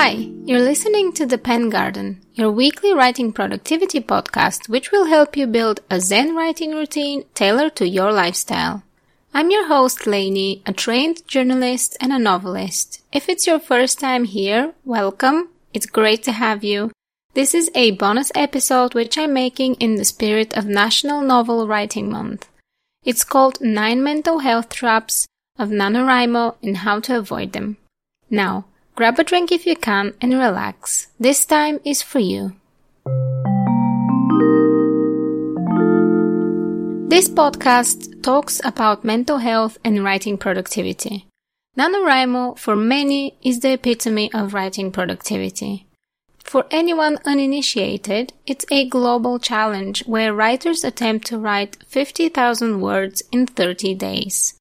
Hi, you're listening to The Pen Garden, your weekly writing productivity podcast, which will help you build a Zen writing routine tailored to your lifestyle. I'm your host, Lainey, a trained journalist and a novelist. If it's your first time here, welcome. It's great to have you. This is a bonus episode which I'm making in the spirit of National Novel Writing Month. It's called 9 Mental Health Traps of NaNoWriMo and How to Avoid Them. Now, Grab a drink if you can and relax. This time is for you. This podcast talks about mental health and writing productivity. NaNoWriMo, for many, is the epitome of writing productivity. For anyone uninitiated, it's a global challenge where writers attempt to write 50,000 words in 30 days.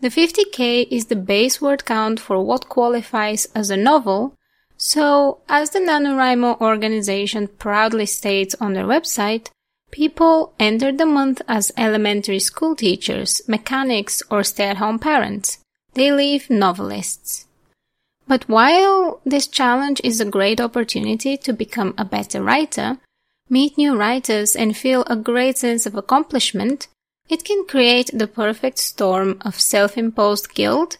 The 50k is the base word count for what qualifies as a novel, so as the NaNoWriMo organization proudly states on their website, people enter the month as elementary school teachers, mechanics, or stay-at-home parents. They leave novelists. But while this challenge is a great opportunity to become a better writer, meet new writers and feel a great sense of accomplishment, it can create the perfect storm of self-imposed guilt,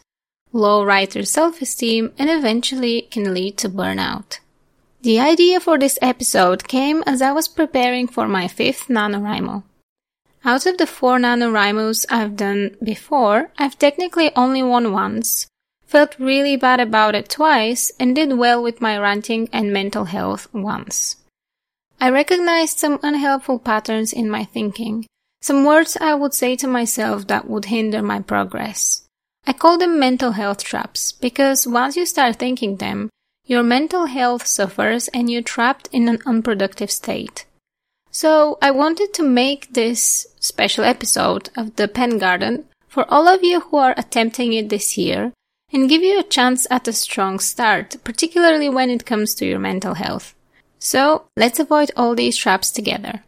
low writer self-esteem, and eventually can lead to burnout. The idea for this episode came as I was preparing for my fifth NaNoWriMo. Out of the four NaNoWriMos I've done before, I've technically only won once, felt really bad about it twice, and did well with my ranting and mental health once. I recognized some unhelpful patterns in my thinking, some words I would say to myself that would hinder my progress. I call them mental health traps because once you start thinking them, your mental health suffers and you're trapped in an unproductive state. So I wanted to make this special episode of the Pen Garden for all of you who are attempting it this year and give you a chance at a strong start, particularly when it comes to your mental health. So let's avoid all these traps together.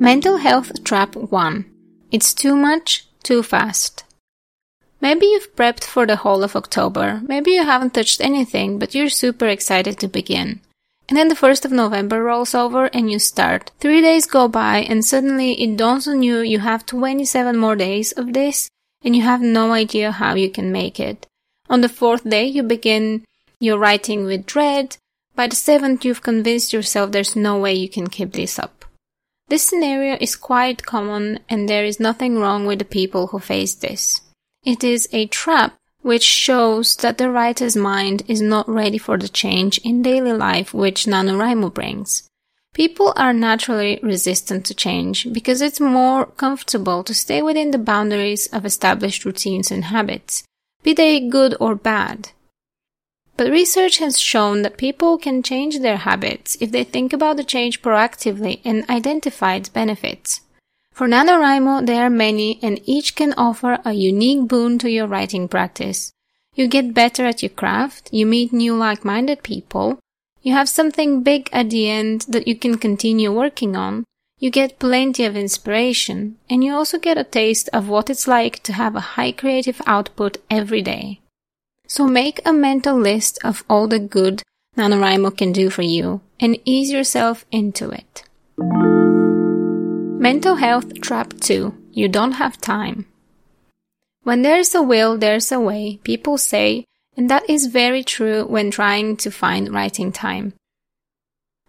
Mental Health Trap 1 It's too much, too fast. Maybe you've prepped for the whole of October, maybe you haven't touched anything, but you're super excited to begin. And then the 1st of November rolls over and you start. Three days go by and suddenly it dawns on you you have 27 more days of this and you have no idea how you can make it. On the fourth day you begin your writing with dread. By the seventh you've convinced yourself there's no way you can keep this up. This scenario is quite common and there is nothing wrong with the people who face this. It is a trap which shows that the writer's mind is not ready for the change in daily life which NaNoWriMo brings. People are naturally resistant to change because it's more comfortable to stay within the boundaries of established routines and habits, be they good or bad. But research has shown that people can change their habits if they think about the change proactively and identify its benefits. For NaNoWriMo, there are many and each can offer a unique boon to your writing practice. You get better at your craft, you meet new like-minded people, you have something big at the end that you can continue working on, you get plenty of inspiration, and you also get a taste of what it's like to have a high creative output every day. So make a mental list of all the good NaNoWriMo can do for you and ease yourself into it. Mental Health Trap 2 You don't have time. When there's a will, there's a way, people say, and that is very true when trying to find writing time.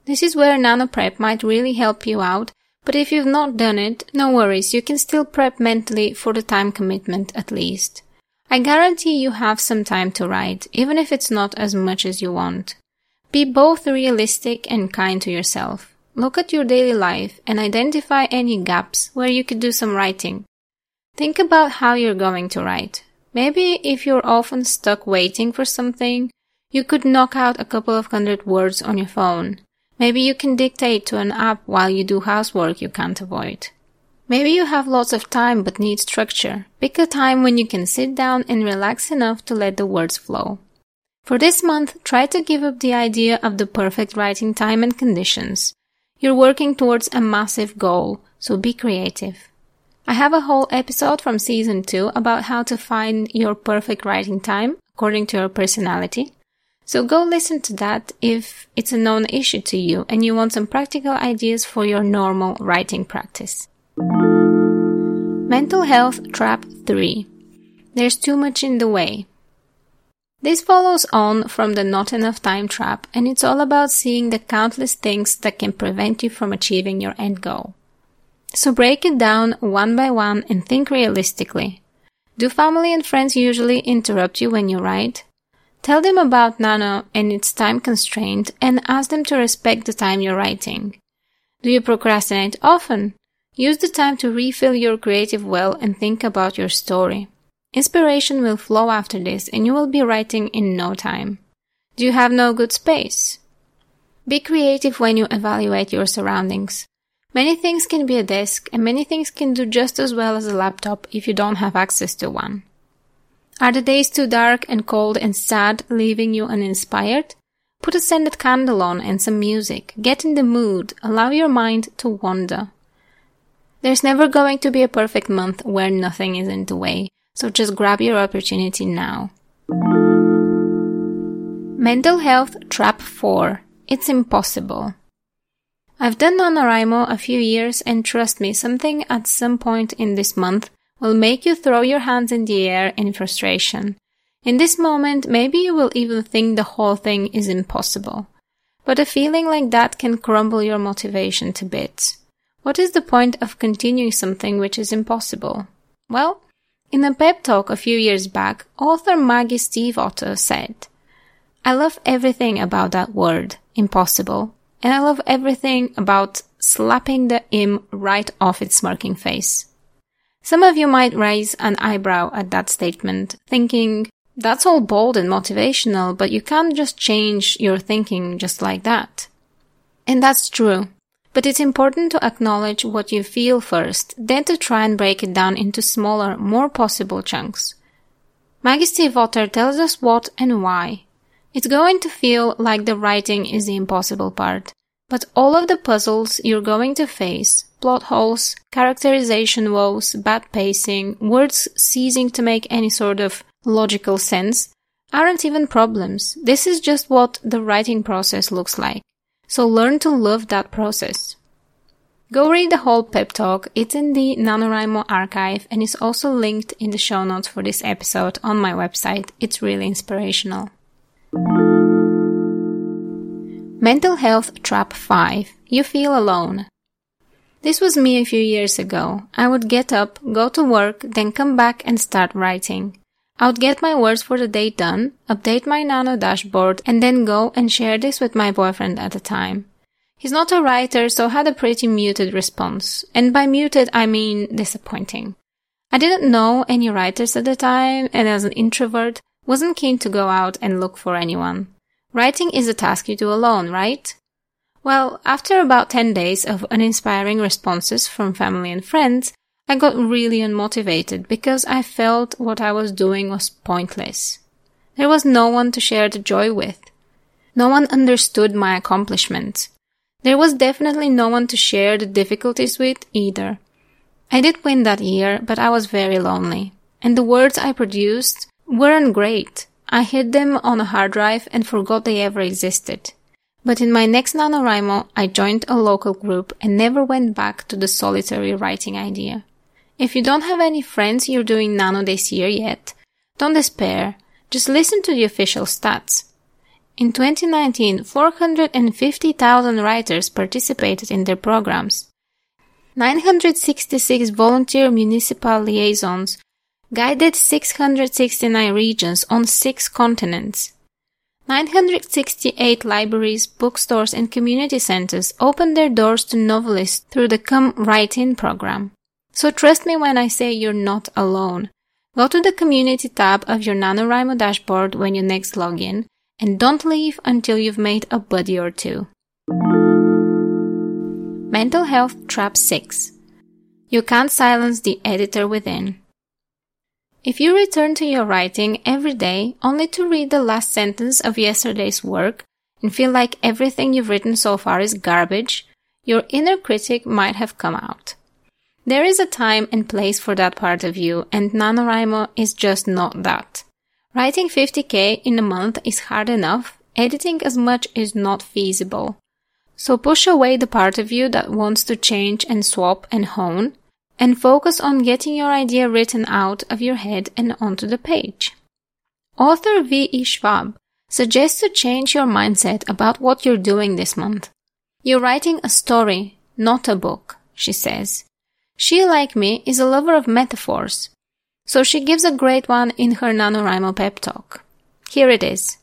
This is where NaNoPrep might really help you out, but if you've not done it, no worries, you can still prep mentally for the time commitment at least. I guarantee you have some time to write, even if it's not as much as you want. Be both realistic and kind to yourself. Look at your daily life and identify any gaps where you could do some writing. Think about how you're going to write. Maybe if you're often stuck waiting for something, you could knock out a couple of hundred words on your phone. Maybe you can dictate to an app while you do housework you can't avoid. Maybe you have lots of time but need structure. Pick a time when you can sit down and relax enough to let the words flow. For this month, try to give up the idea of the perfect writing time and conditions. You're working towards a massive goal, so be creative. I have a whole episode from season 2 about how to find your perfect writing time according to your personality. So go listen to that if it's a known issue to you and you want some practical ideas for your normal writing practice. Mental Health Trap 3 There's too much in the way. This follows on from the not enough time trap and it's all about seeing the countless things that can prevent you from achieving your end goal. So break it down one by one and think realistically. Do family and friends usually interrupt you when you write? Tell them about Nano and its time constraint and ask them to respect the time you're writing. Do you procrastinate often? Use the time to refill your creative well and think about your story. Inspiration will flow after this and you will be writing in no time. Do you have no good space? Be creative when you evaluate your surroundings. Many things can be a desk and many things can do just as well as a laptop if you don't have access to one. Are the days too dark and cold and sad, leaving you uninspired? Put a scented candle on and some music. Get in the mood. Allow your mind to wander. There's never going to be a perfect month where nothing is in the way, so just grab your opportunity now. Mental Health Trap 4. It's impossible. I've done NaNoWriMo a few years and trust me, something at some point in this month will make you throw your hands in the air in frustration. In this moment, maybe you will even think the whole thing is impossible. But a feeling like that can crumble your motivation to bits. What is the point of continuing something which is impossible? Well, in a pep talk a few years back, author Maggie Stiefvater said, I love everything about that word, impossible, and I love everything about slapping the im right off its smirking face. Some of you might raise an eyebrow at that statement, thinking, that's all bold and motivational, but you can't just change your thinking just like that. And that's true. But it's important to acknowledge what you feel first, then to try and break it down into smaller, more possible chunks. Maggie Stiefvater tells us what and why, it's going to feel like the writing is the impossible part. But all of the puzzles you're going to face, plot holes, characterization woes, bad pacing, words ceasing to make any sort of logical sense, aren't even problems. This is just what the writing process looks like. So learn to love that process. Go read the whole pep talk. It's in the NaNoWriMo archive and is also linked in the show notes for this episode on my website. It's really inspirational. Mental Health Trap 5 You Feel Alone. This was me a few years ago. I would get up, go to work, then come back and start writing. I would get my words for the day done, update my Nano dashboard, and then go and share this with my boyfriend at the time. He's not a writer, so had a pretty muted response. And by muted, I mean disappointing. I didn't know any writers at the time, and as an introvert, wasn't keen to go out and look for anyone. Writing is a task you do alone, right? Well, after about 10 days of uninspiring responses from family and friends, I got really unmotivated because I felt what I was doing was pointless. There was no one to share the joy with. No one understood my accomplishments. There was definitely no one to share the difficulties with either. I did win that year, but I was very lonely. And the words I produced weren't great. I hid them on a hard drive and forgot they ever existed. But in my next NaNoWriMo, I joined a local group and never went back to the solitary writing idea. If you don't have any friends you're doing Nano this year yet, don't despair. Just listen to the official stats. In 2019, 450,000 writers participated in their programs. 966 volunteer municipal liaisons guided 669 regions on six continents. 968 libraries, bookstores, and community centers opened their doors to novelists through the Come Write In program. So trust me when I say you're not alone. Go to the community tab of your NaNoWriMo dashboard when you next log in, and don't leave until you've made a buddy or two. Mental Health Trap 6 You can't silence the editor within. If you return to your writing every day only to read the last sentence of yesterday's work and feel like everything you've written so far is garbage, your inner critic might have come out. There is a time and place for that part of you, and NaNoWriMo is just not that. Writing 50k in a month is hard enough, editing as much is not feasible. So push away the part of you that wants to change and swap and hone, and focus on getting your idea written out of your head and onto the page. Author V.E. Schwab suggests to change your mindset about what you're doing this month. You're writing a story, not a book, she says. She, like me, is a lover of metaphors, so she gives a great one in her NaNoWriMo pep talk. Here it is.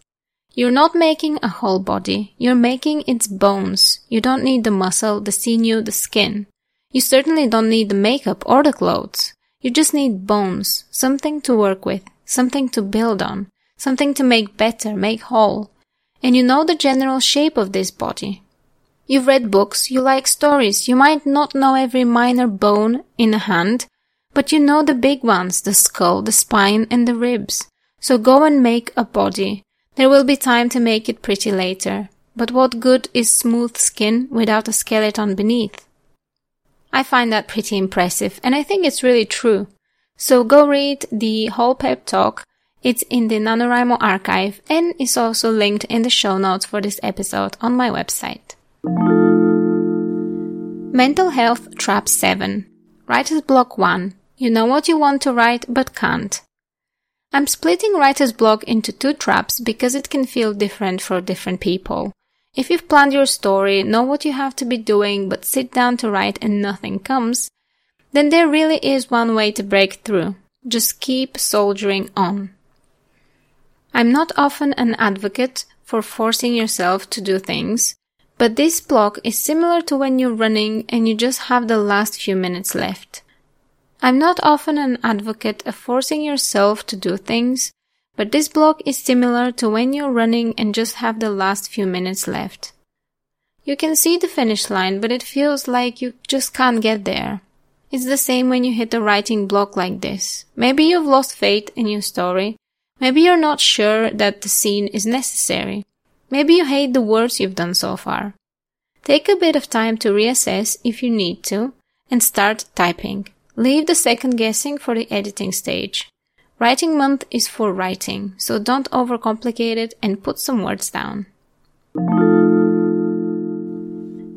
You're not making a whole body, you're making its bones. You don't need the muscle, the sinew, the skin. You certainly don't need the makeup or the clothes. You just need bones, something to work with, something to build on, something to make better, make whole. And you know the general shape of this body. You've read books, you like stories, you might not know every minor bone in a hand, but you know the big ones, the skull, the spine, and the ribs. So go and make a body. There will be time to make it pretty later. But what good is smooth skin without a skeleton beneath? I find that pretty impressive, and I think it's really true. So go read the whole pep talk. It's in the NaNoWriMo archive and is also linked in the show notes for this episode on my website. Mental Health Trap 7 Writer's Block 1 You know what you want to write but can't. I'm splitting writer's block into two traps because it can feel different for different people. If you've planned your story, know what you have to be doing, but sit down to write and nothing comes, then there really is one way to break through. Just keep soldiering on. I'm not often an advocate for forcing yourself to do things, but this block is similar to when you're running and you just have the last few minutes left. I'm not often an advocate of forcing yourself to do things, but this block is similar to when you're running and just have the last few minutes left. You can see the finish line, but it feels like you just can't get there. It's the same when you hit a writing block like this. Maybe you've lost faith in your story. Maybe you're not sure that the scene is necessary. Maybe you hate the words you've done so far. Take a bit of time to reassess if you need to and start typing. Leave the second guessing for the editing stage. Writing month is for writing, so don't overcomplicate it and put some words down.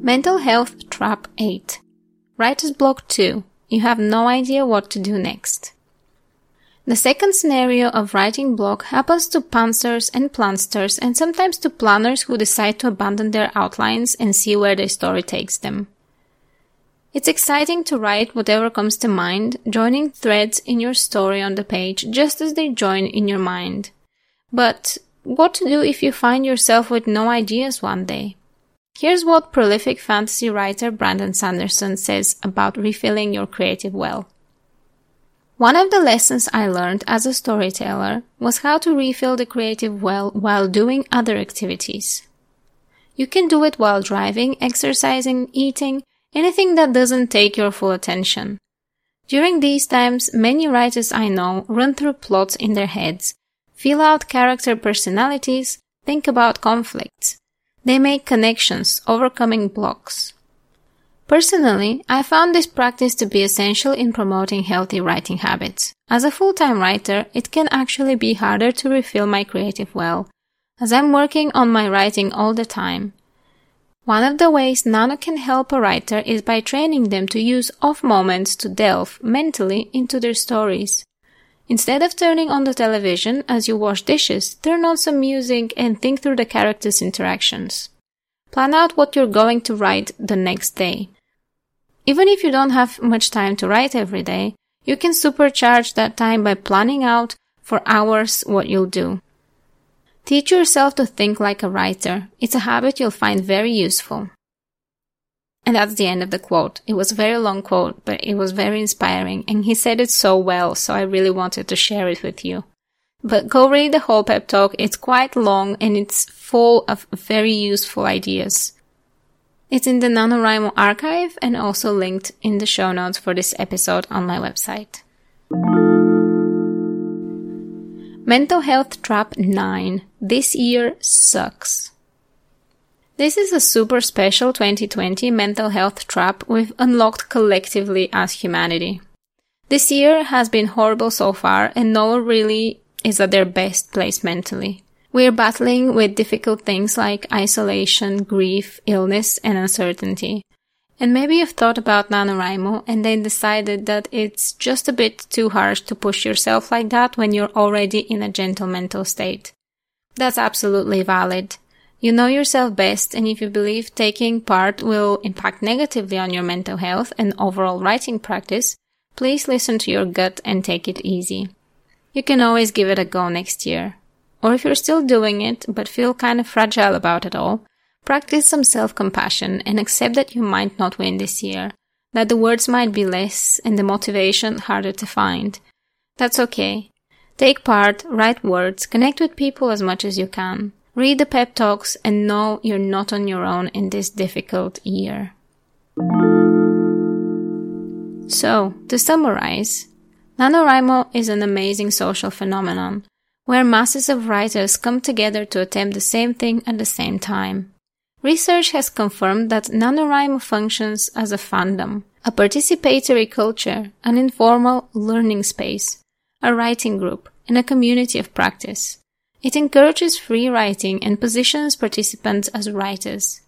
Mental Health Trap 8 Writer's Block 2 You have no idea what to do next. The second scenario of writing block happens to pantsers and plansters and sometimes to planners who decide to abandon their outlines and see where their story takes them. It's exciting to write whatever comes to mind, joining threads in your story on the page just as they join in your mind. But what to do if you find yourself with no ideas one day? Here's what prolific fantasy writer Brandon Sanderson says about refilling your creative well. One of the lessons I learned as a storyteller was how to refill the creative well while doing other activities. You can do it while driving, exercising, eating, anything that doesn't take your full attention. During these times, many writers I know run through plots in their heads, fill out character personalities, think about conflicts. They make connections, overcoming blocks. Personally, I found this practice to be essential in promoting healthy writing habits. As a full-time writer, it can actually be harder to refill my creative well, as I'm working on my writing all the time. One of the ways Nano can help a writer is by training them to use off moments to delve mentally into their stories. Instead of turning on the television as you wash dishes, turn on some music and think through the characters' interactions. Plan out what you're going to write the next day. Even if you don't have much time to write every day, you can supercharge that time by planning out for hours what you'll do. Teach yourself to think like a writer. It's a habit you'll find very useful. And that's the end of the quote. It was a very long quote, but it was very inspiring, and he said it so well, so I really wanted to share it with you. But go read the whole pep talk. It's quite long and it's full of very useful ideas. It's in the NaNoWriMo archive and also linked in the show notes for this episode on my website. Mental Health Trap 9. This year sucks. This is a super special 2020 mental health trap we've unlocked collectively as humanity. This year has been horrible so far and no one really is at their best place mentally. We're battling with difficult things like isolation, grief, illness, and uncertainty. And maybe you've thought about NaNoWriMo and then decided that it's just a bit too harsh to push yourself like that when you're already in a gentle mental state. That's absolutely valid. You know yourself best, and if you believe taking part will impact negatively on your mental health and overall writing practice, please listen to your gut and take it easy. You can always give it a go next year. Or if you're still doing it but feel kind of fragile about it all, Practice some self compassion and accept that you might not win this year, that the words might be less and the motivation harder to find. That's okay. Take part, write words, connect with people as much as you can. Read the pep talks and know you're not on your own in this difficult year. So, to summarize, NaNoWriMo is an amazing social phenomenon where masses of writers come together to attempt the same thing at the same time. Research has confirmed that NaNoWriMo functions as a fandom, a participatory culture, an informal learning space, a writing group, and a community of practice. It encourages free writing and positions participants as writers.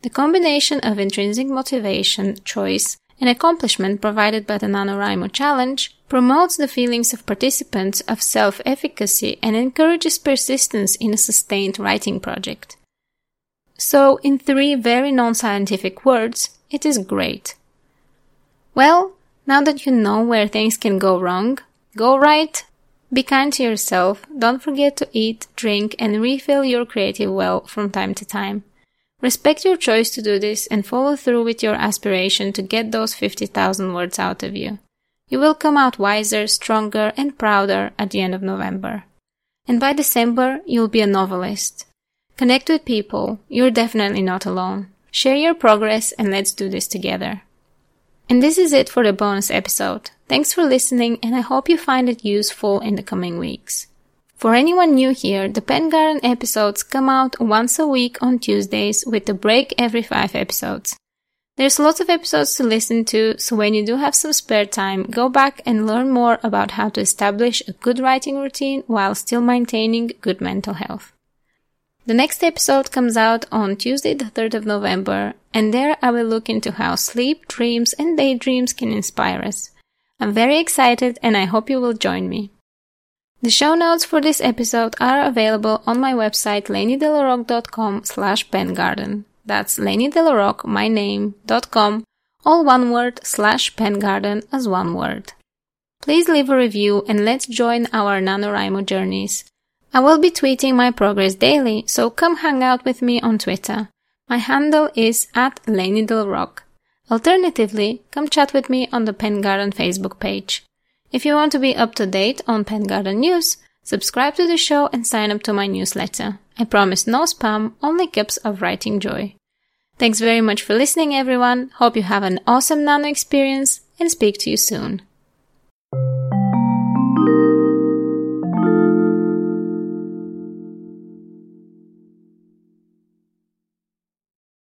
The combination of intrinsic motivation, choice, and accomplishment provided by the NaNoWriMo challenge promotes the feelings of participants of self-efficacy and encourages persistence in a sustained writing project. So, in three very non-scientific words, it is great. Well, now that you know where things can go wrong, go right, be kind to yourself, don't forget to eat, drink, and refill your creative well from time to time. Respect your choice to do this and follow through with your aspiration to get those 50,000 words out of you. You will come out wiser, stronger, and prouder at the end of November. And by December, you'll be a novelist. Connect with people. You're definitely not alone. Share your progress and let's do this together. And this is it for the bonus episode. Thanks for listening and I hope you find it useful in the coming weeks. For anyone new here, the Pen Garden episodes come out once a week on Tuesdays with a break every five episodes. There's lots of episodes to listen to, so when you do have some spare time, go back and learn more about how to establish a good writing routine while still maintaining good mental health. The next episode comes out on Tuesday, the 3rd of November, and there I will look into how sleep, dreams, and daydreams can inspire us. I'm very excited and I hope you will join me. The show notes for this episode are available on my website laineydelarocque.com slash pengarden. That's laineydelarocque, my name, dot com, all one word, slash pengarden as one word. Please leave a review and let's join our NaNoWriMo journeys. I will be tweeting my progress daily, so come hang out with me on Twitter. My handle is at Lainey Alternatively, come chat with me on the Pengarden Facebook page. If you want to be up to date on Pen Garden news, subscribe to the show and sign up to my newsletter. I promise no spam, only cups of writing joy. Thanks very much for listening everyone. Hope you have an awesome nano experience and speak to you soon.